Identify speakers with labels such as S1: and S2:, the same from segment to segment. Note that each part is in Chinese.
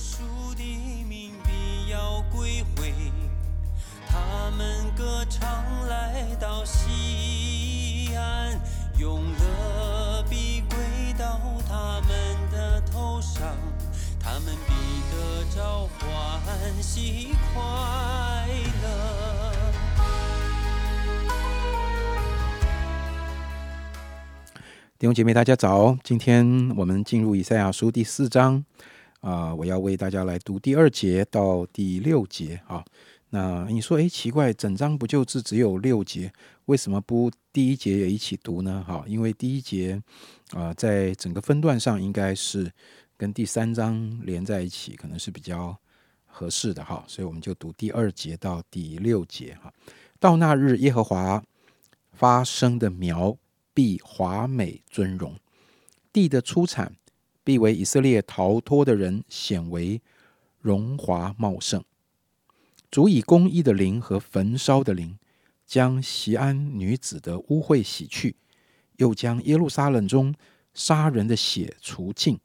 S1: 赎的民必要归回，他们歌唱来到西安，永乐必归到他们的头上，他们必得着欢喜快乐。
S2: 弟兄姐妹，大家早！今天我们进入以赛亚书第四章啊、我要为大家来读第二节到第六节啊。那你说，诶，奇怪，整章不就是只有六节，为什么不第一节也一起读呢？哈，因为第一节啊、在整个分段上应该是跟第三章连在一起，可能是比较合适的哈，所以我们就读第二节到第六节哈。到那日，耶和华发生的苗必华美尊荣，地的出产必为以色列逃脱的人显为荣华茂盛。主以公义的灵和焚烧的灵，将席安女子的污秽洗去，又将耶路撒冷中杀人的血除尽。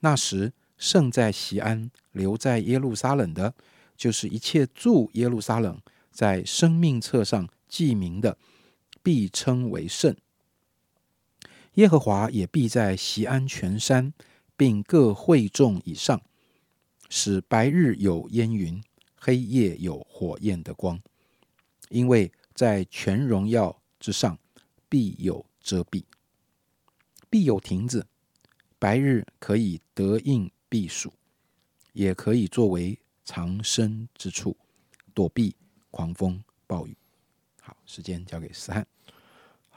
S2: 那时，剩在席安、留在耶路撒冷的，就是一切住耶路撒冷在生命册上记名的，必称为圣。耶和华也必在锡安全山，并各会众以上，使白日有烟云，黑夜有火焰的光。因为在全荣耀之上，必有遮蔽，必有亭子。白日可以得应避暑，也可以作为藏身之处，躲避狂风暴雨。好，时间交给思翰。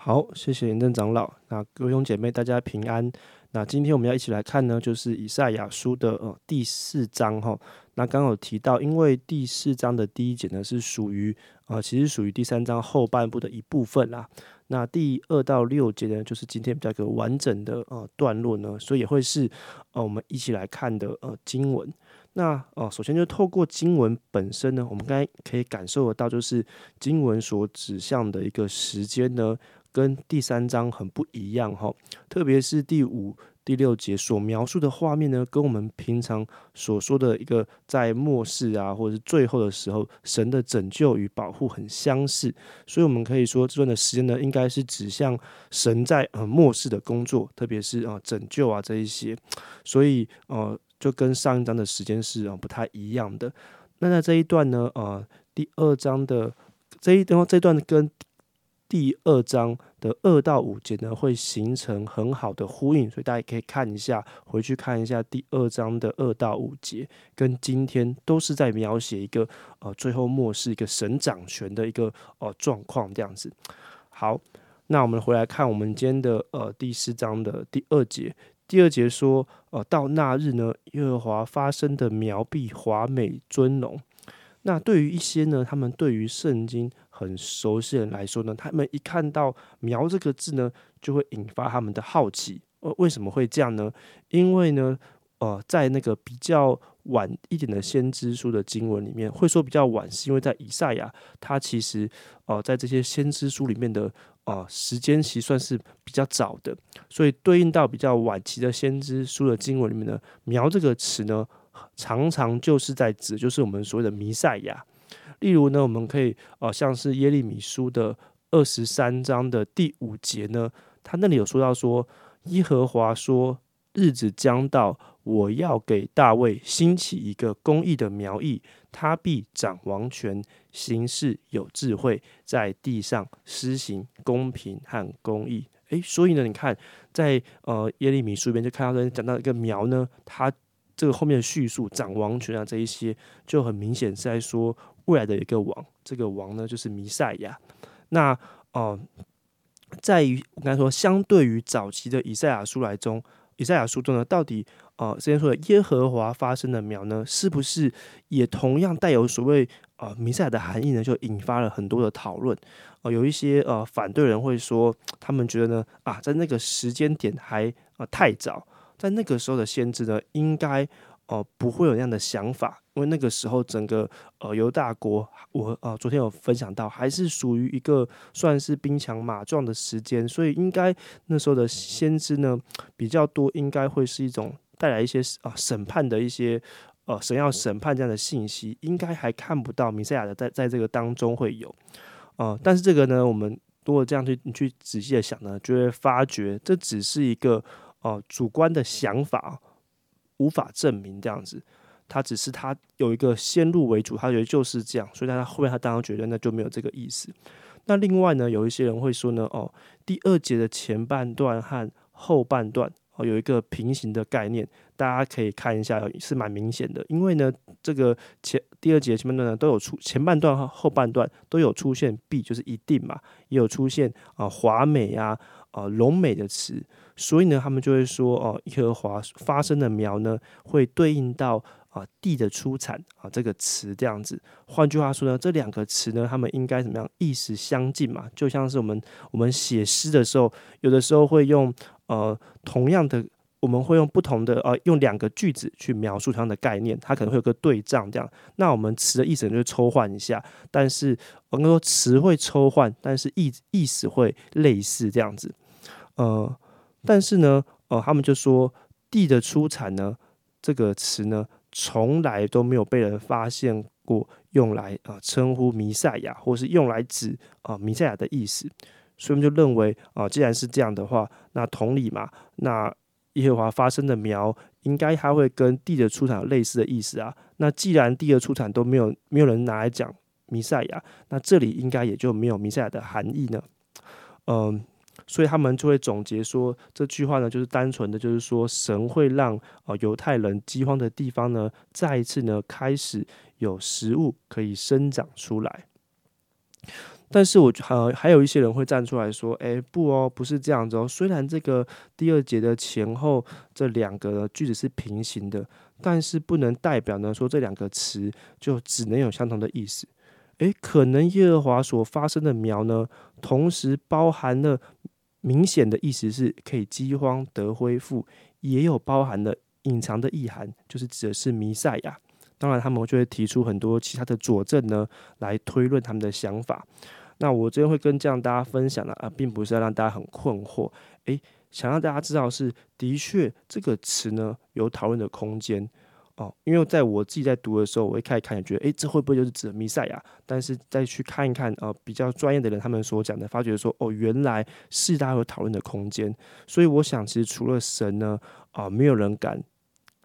S3: 好，谢谢严正长老。那各位兄姐妹，大家平安。那今天我们要一起来看呢，就是以赛亚书的呃第四章哈。那刚刚有提到，因为第四章的第一节呢是属于呃，其实属于第三章后半部的一部分啦。那第二到六节呢，就是今天比较一个完整的呃段落呢，所以也会是呃我们一起来看的呃经文。那呃，首先就透过经文本身呢，我们刚才可以感受得到，就是经文所指向的一个时间呢，跟第三章很不一样哈。特别是第五、第六节所描述的画面呢，跟我们平常所说的一个在末世啊，或者是最后的时候，神的拯救与保护很相似。所以，我们可以说这段的时间呢，应该是指向神在呃末世的工作，特别是啊、拯救啊这一些。所以呃，就跟上一章的时间是啊、不太一样的。那在这一段呢，呃，第二章的这一段这段跟第二章的二到五节呢，会形成很好的呼应，所以大家可以看一下，回去看一下第二章的二到五节，跟今天都是在描写一个呃最后末世一个神掌权的一个呃状况这样子。好，那我们回来看我们今天的呃第四章的第二节，第二节说，呃，到那日呢，耶和华发生的苗必华美尊荣。那对于一些呢，他们对于圣经很熟悉的人来说呢，他们一看到“苗”这个字呢，就会引发他们的好奇。呃，为什么会这样呢？因为呢，呃，在那个比较晚一点的先知书的经文里面，会说比较晚，是因为在以赛亚，他其实呃在这些先知书里面的呃时间其实算是比较早的，所以对应到比较晚期的先知书的经文里面呢，“苗”这个词呢。常常就是在指，就是我们所谓的弥赛亚。例如呢，我们可以呃，像是耶利米书的二十三章的第五节呢，他那里有说到说，耶和华说，日子将到，我要给大卫兴起一个公义的苗裔，他必掌王权，行事有智慧，在地上施行公平和公义。诶，所以呢，你看在呃耶利米书里面就看到讲到一个苗呢，他这个后面的叙述掌王权啊，这一些就很明显是在说未来的一个王，这个王呢就是弥赛亚。那哦、呃，在于我刚才说，相对于早期的以赛亚书来中，以赛亚书中呢，到底呃之前说的耶和华发生的苗呢，是不是也同样带有所谓呃弥赛亚的含义呢？就引发了很多的讨论。呃，有一些呃反对人会说，他们觉得呢啊，在那个时间点还呃太早。在那个时候的先知呢，应该呃不会有那样的想法，因为那个时候整个呃犹大国，我呃昨天有分享到，还是属于一个算是兵强马壮的时间，所以应该那时候的先知呢比较多，应该会是一种带来一些啊审判的一些呃神要审判这样的信息，应该还看不到弥赛亚的在在这个当中会有，呃，但是这个呢，我们如果这样去你去仔细的想呢，就会发觉这只是一个呃主观的想法，无法证明这样子。他只是他有一个先入为主，他觉得就是这样，所以他后面他当然觉得那就没有这个意思。那另外呢，有一些人会说呢，哦，第二节的前半段和后半段哦有一个平行的概念，大家可以看一下，是蛮明显的。因为呢，这个前第二节前半段呢都有出前半段和后半段都有出现必，就是一定嘛，也有出现啊华美啊啊龙美的词，所以呢，他们就会说哦，耶和华发生的苗呢会对应到。啊，地的出产啊，这个词这样子。换句话说呢，这两个词呢，他们应该怎么样？意思相近嘛，就像是我们我们写诗的时候，有的时候会用呃同样的，我们会用不同的呃用两个句子去描述同样的概念，它可能会有个对仗这样。那我们词的意思就抽换一下，但是我们说词会抽换，但是意意思会类似这样子。呃，但是呢，呃，他们就说地的出产呢，这个词呢。从来都没有被人发现过用来啊称呼弥赛亚，或是用来指啊弥赛亚的意思，所以我们就认为啊，既然是这样的话，那同理嘛，那耶和华发生的苗，应该它会跟地的出产有类似的意思啊。那既然地的出产都没有没有人拿来讲弥赛亚，那这里应该也就没有弥赛亚的含义呢。嗯。所以他们就会总结说，这句话呢，就是单纯的，就是说神会让啊犹太人饥荒的地方呢，再一次呢开始有食物可以生长出来。但是我呃还有一些人会站出来说，哎不哦，不是这样子哦。虽然这个第二节的前后这两个句子是平行的，但是不能代表呢说这两个词就只能有相同的意思。诶，可能耶和华所发生的苗呢，同时包含了。明显的意思是可以饥荒得恢复，也有包含了隐藏的意涵，就是指的是弥赛亚。当然，他们就会提出很多其他的佐证呢，来推论他们的想法。那我这边会跟这样大家分享的啊，并不是要让大家很困惑，诶，想让大家知道是的确这个词呢有讨论的空间。哦，因为在我自己在读的时候，我一开始看也觉得，哎，这会不会就是指弥赛亚？但是再去看一看，呃，比较专业的人他们所讲的，发觉说，哦，原来是大家有讨论的空间。所以我想，其实除了神呢，啊，没有人敢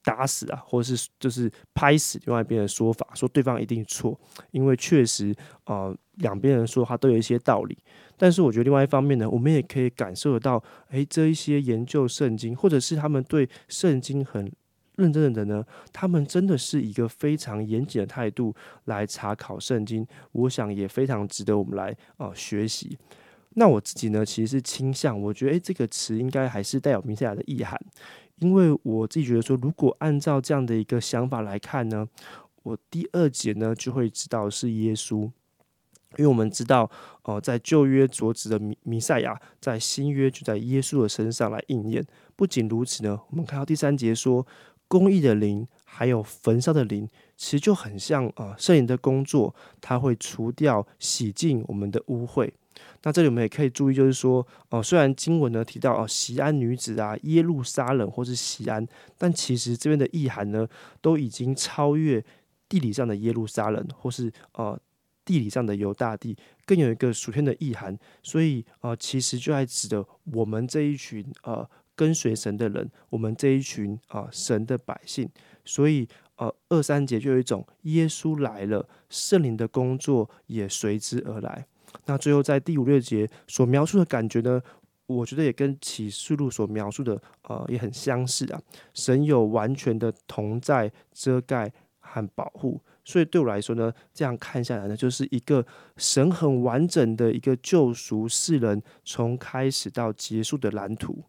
S3: 打死啊，或者是就是拍死另外一边的说法，说对方一定错，因为确实，啊，两边人说的话都有一些道理。但是我觉得另外一方面呢，我们也可以感受得到，哎，这一些研究圣经，或者是他们对圣经很。认真的人呢，他们真的是一个非常严谨的态度来查考圣经，我想也非常值得我们来啊学习。那我自己呢，其实是倾向，我觉得诶，这个词应该还是带有弥赛亚的意涵，因为我自己觉得说，如果按照这样的一个想法来看呢，我第二节呢就会知道是耶稣，因为我们知道哦，在旧约所指的弥弥赛亚，在新约就在耶稣的身上来应验。不仅如此呢，我们看到第三节说。公益的灵，还有焚烧的灵，其实就很像啊，圣灵的工作，它会除掉、洗净我们的污秽。那这里我们也可以注意，就是说，哦，虽然经文呢提到哦，西安女子啊，耶路撒冷或是西安，但其实这边的意涵呢，都已经超越地理上的耶路撒冷，或是呃地理上的犹大地，更有一个属天的意涵。所以，呃，其实就在指的我们这一群呃。跟随神的人，我们这一群啊神的百姓，所以呃二三节就有一种耶稣来了，圣灵的工作也随之而来。那最后在第五六节所描述的感觉呢，我觉得也跟启示录所描述的呃也很相似啊。神有完全的同在、遮盖和保护，所以对我来说呢，这样看下来呢，就是一个神很完整的一个救赎世人从开始到结束的蓝图。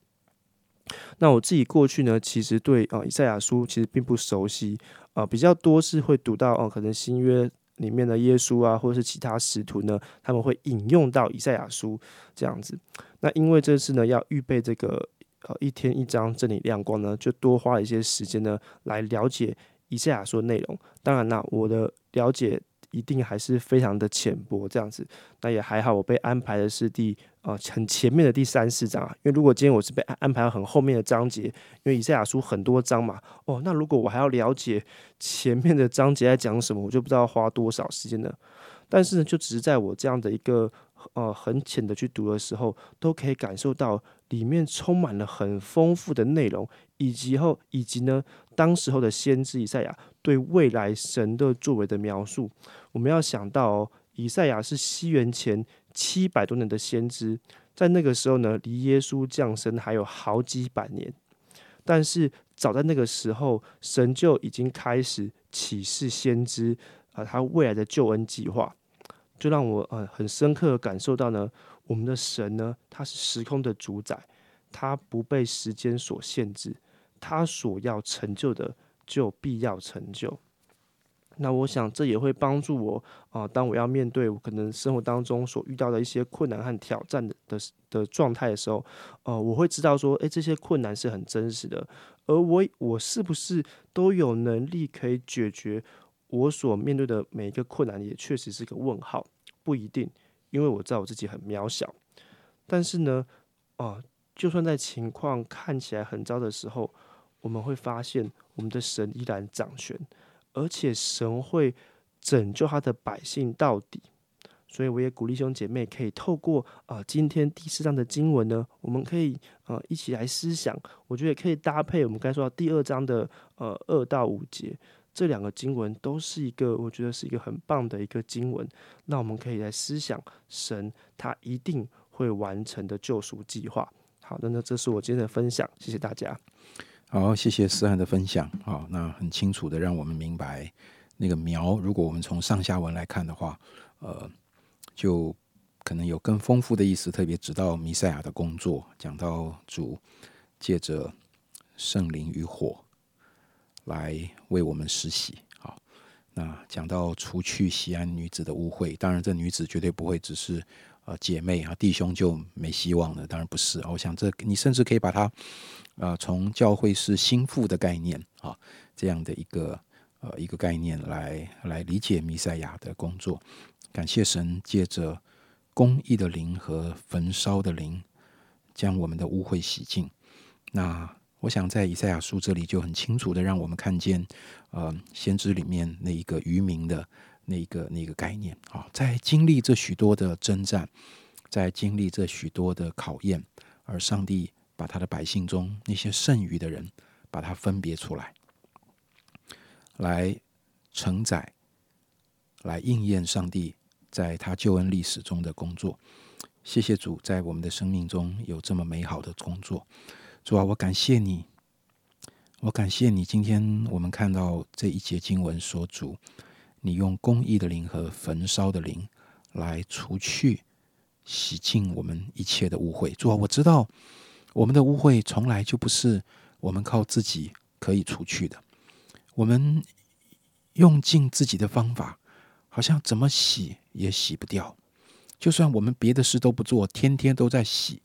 S3: 那我自己过去呢，其实对啊以赛亚书其实并不熟悉啊，比较多是会读到哦，可能新约里面的耶稣啊，或者是其他使徒呢，他们会引用到以赛亚书这样子。那因为这次呢要预备这个呃一天一章真理亮光呢，就多花了一些时间呢来了解以赛亚书的内容。当然啦，我的了解一定还是非常的浅薄这样子。那也还好，我被安排的是第呃很前面的第三四章啊。因为如果今天我是被安安排到很后面的章节，因为以赛亚书很多章嘛，哦，那如果我还要了解前面的章节在讲什么，我就不知道花多少时间了。但是呢，就只是在我这样的一个呃很浅的去读的时候，都可以感受到里面充满了很丰富的内容，以及后以及呢，当时候的先知以赛亚对未来神的作为的描述。我们要想到，以赛亚是西元前七百多年的先知，在那个时候呢，离耶稣降生还有好几百年，但是早在那个时候，神就已经开始启示先知啊，他未来的救恩计划。就让我呃很深刻的感受到呢，我们的神呢，他是时空的主宰，他不被时间所限制，他所要成就的就必要成就。那我想这也会帮助我啊，当我要面对我可能生活当中所遇到的一些困难和挑战的的的状态的时候，呃，我会知道说，诶，这些困难是很真实的，而我我是不是都有能力可以解决？我所面对的每一个困难也确实是个问号，不一定，因为我知道我自己很渺小。但是呢，啊，就算在情况看起来很糟的时候，我们会发现我们的神依然掌权，而且神会拯救他的百姓到底。所以我也鼓励兄姐妹可以透过啊今天第四章的经文呢，我们可以呃一起来思想，我觉得也可以搭配我们刚才说到第二章的呃二到五节。这两个经文都是一个，我觉得是一个很棒的一个经文。那我们可以来思想神他一定会完成的救赎计划。好的，那这是我今天的分享，谢谢大家。
S2: 好，谢谢思涵的分享。好，那很清楚的让我们明白那个苗，如果我们从上下文来看的话，呃，就可能有更丰富的意思，特别指到弥赛亚的工作，讲到主借着圣灵与火。来为我们实习，好。那讲到除去西安女子的污秽，当然这女子绝对不会只是呃姐妹啊，弟兄就没希望了，当然不是。我想这你甚至可以把它啊从教会是心腹的概念啊这样的一个呃一个概念来来理解弥赛亚的工作。感谢神借着公义的灵和焚烧的灵，将我们的污秽洗净。那。我想在以赛亚书这里就很清楚的让我们看见，呃，先知里面那一个渔民的那个那个概念啊，在经历这许多的征战，在经历这许多的考验，而上帝把他的百姓中那些剩余的人，把他分别出来，来承载，来应验上帝在他救恩历史中的工作。谢谢主，在我们的生命中有这么美好的工作。主啊，我感谢你，我感谢你。今天我们看到这一节经文说，主，你用公义的灵和焚烧的灵来除去、洗净我们一切的污秽。主啊，我知道我们的污秽从来就不是我们靠自己可以除去的。我们用尽自己的方法，好像怎么洗也洗不掉。就算我们别的事都不做，天天都在洗。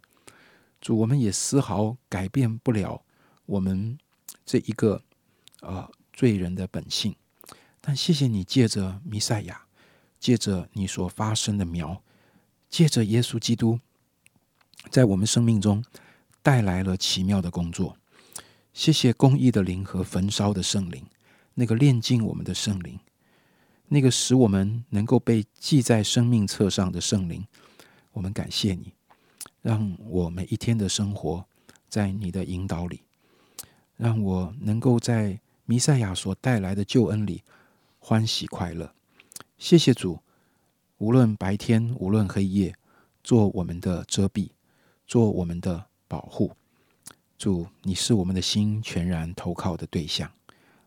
S2: 主，我们也丝毫改变不了我们这一个啊罪人的本性，但谢谢你借着弥赛亚，借着你所发生的苗，借着耶稣基督，在我们生命中带来了奇妙的工作。谢谢公义的灵和焚烧的圣灵，那个炼净我们的圣灵，那个使我们能够被记在生命册上的圣灵，我们感谢你。让我每一天的生活在你的引导里，让我能够在弥赛亚所带来的救恩里欢喜快乐。谢谢主，无论白天，无论黑夜，做我们的遮蔽，做我们的保护。主，你是我们的心全然投靠的对象。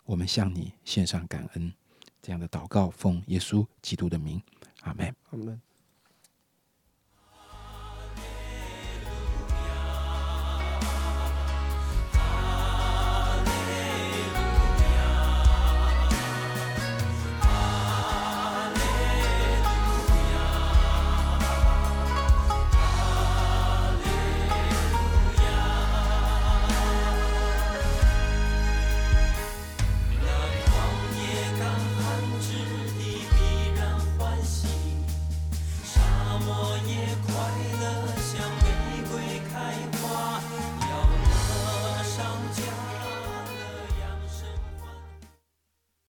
S2: 我们向你献上感恩，这样的祷告，奉耶稣基督的名，阿门。
S3: 阿门。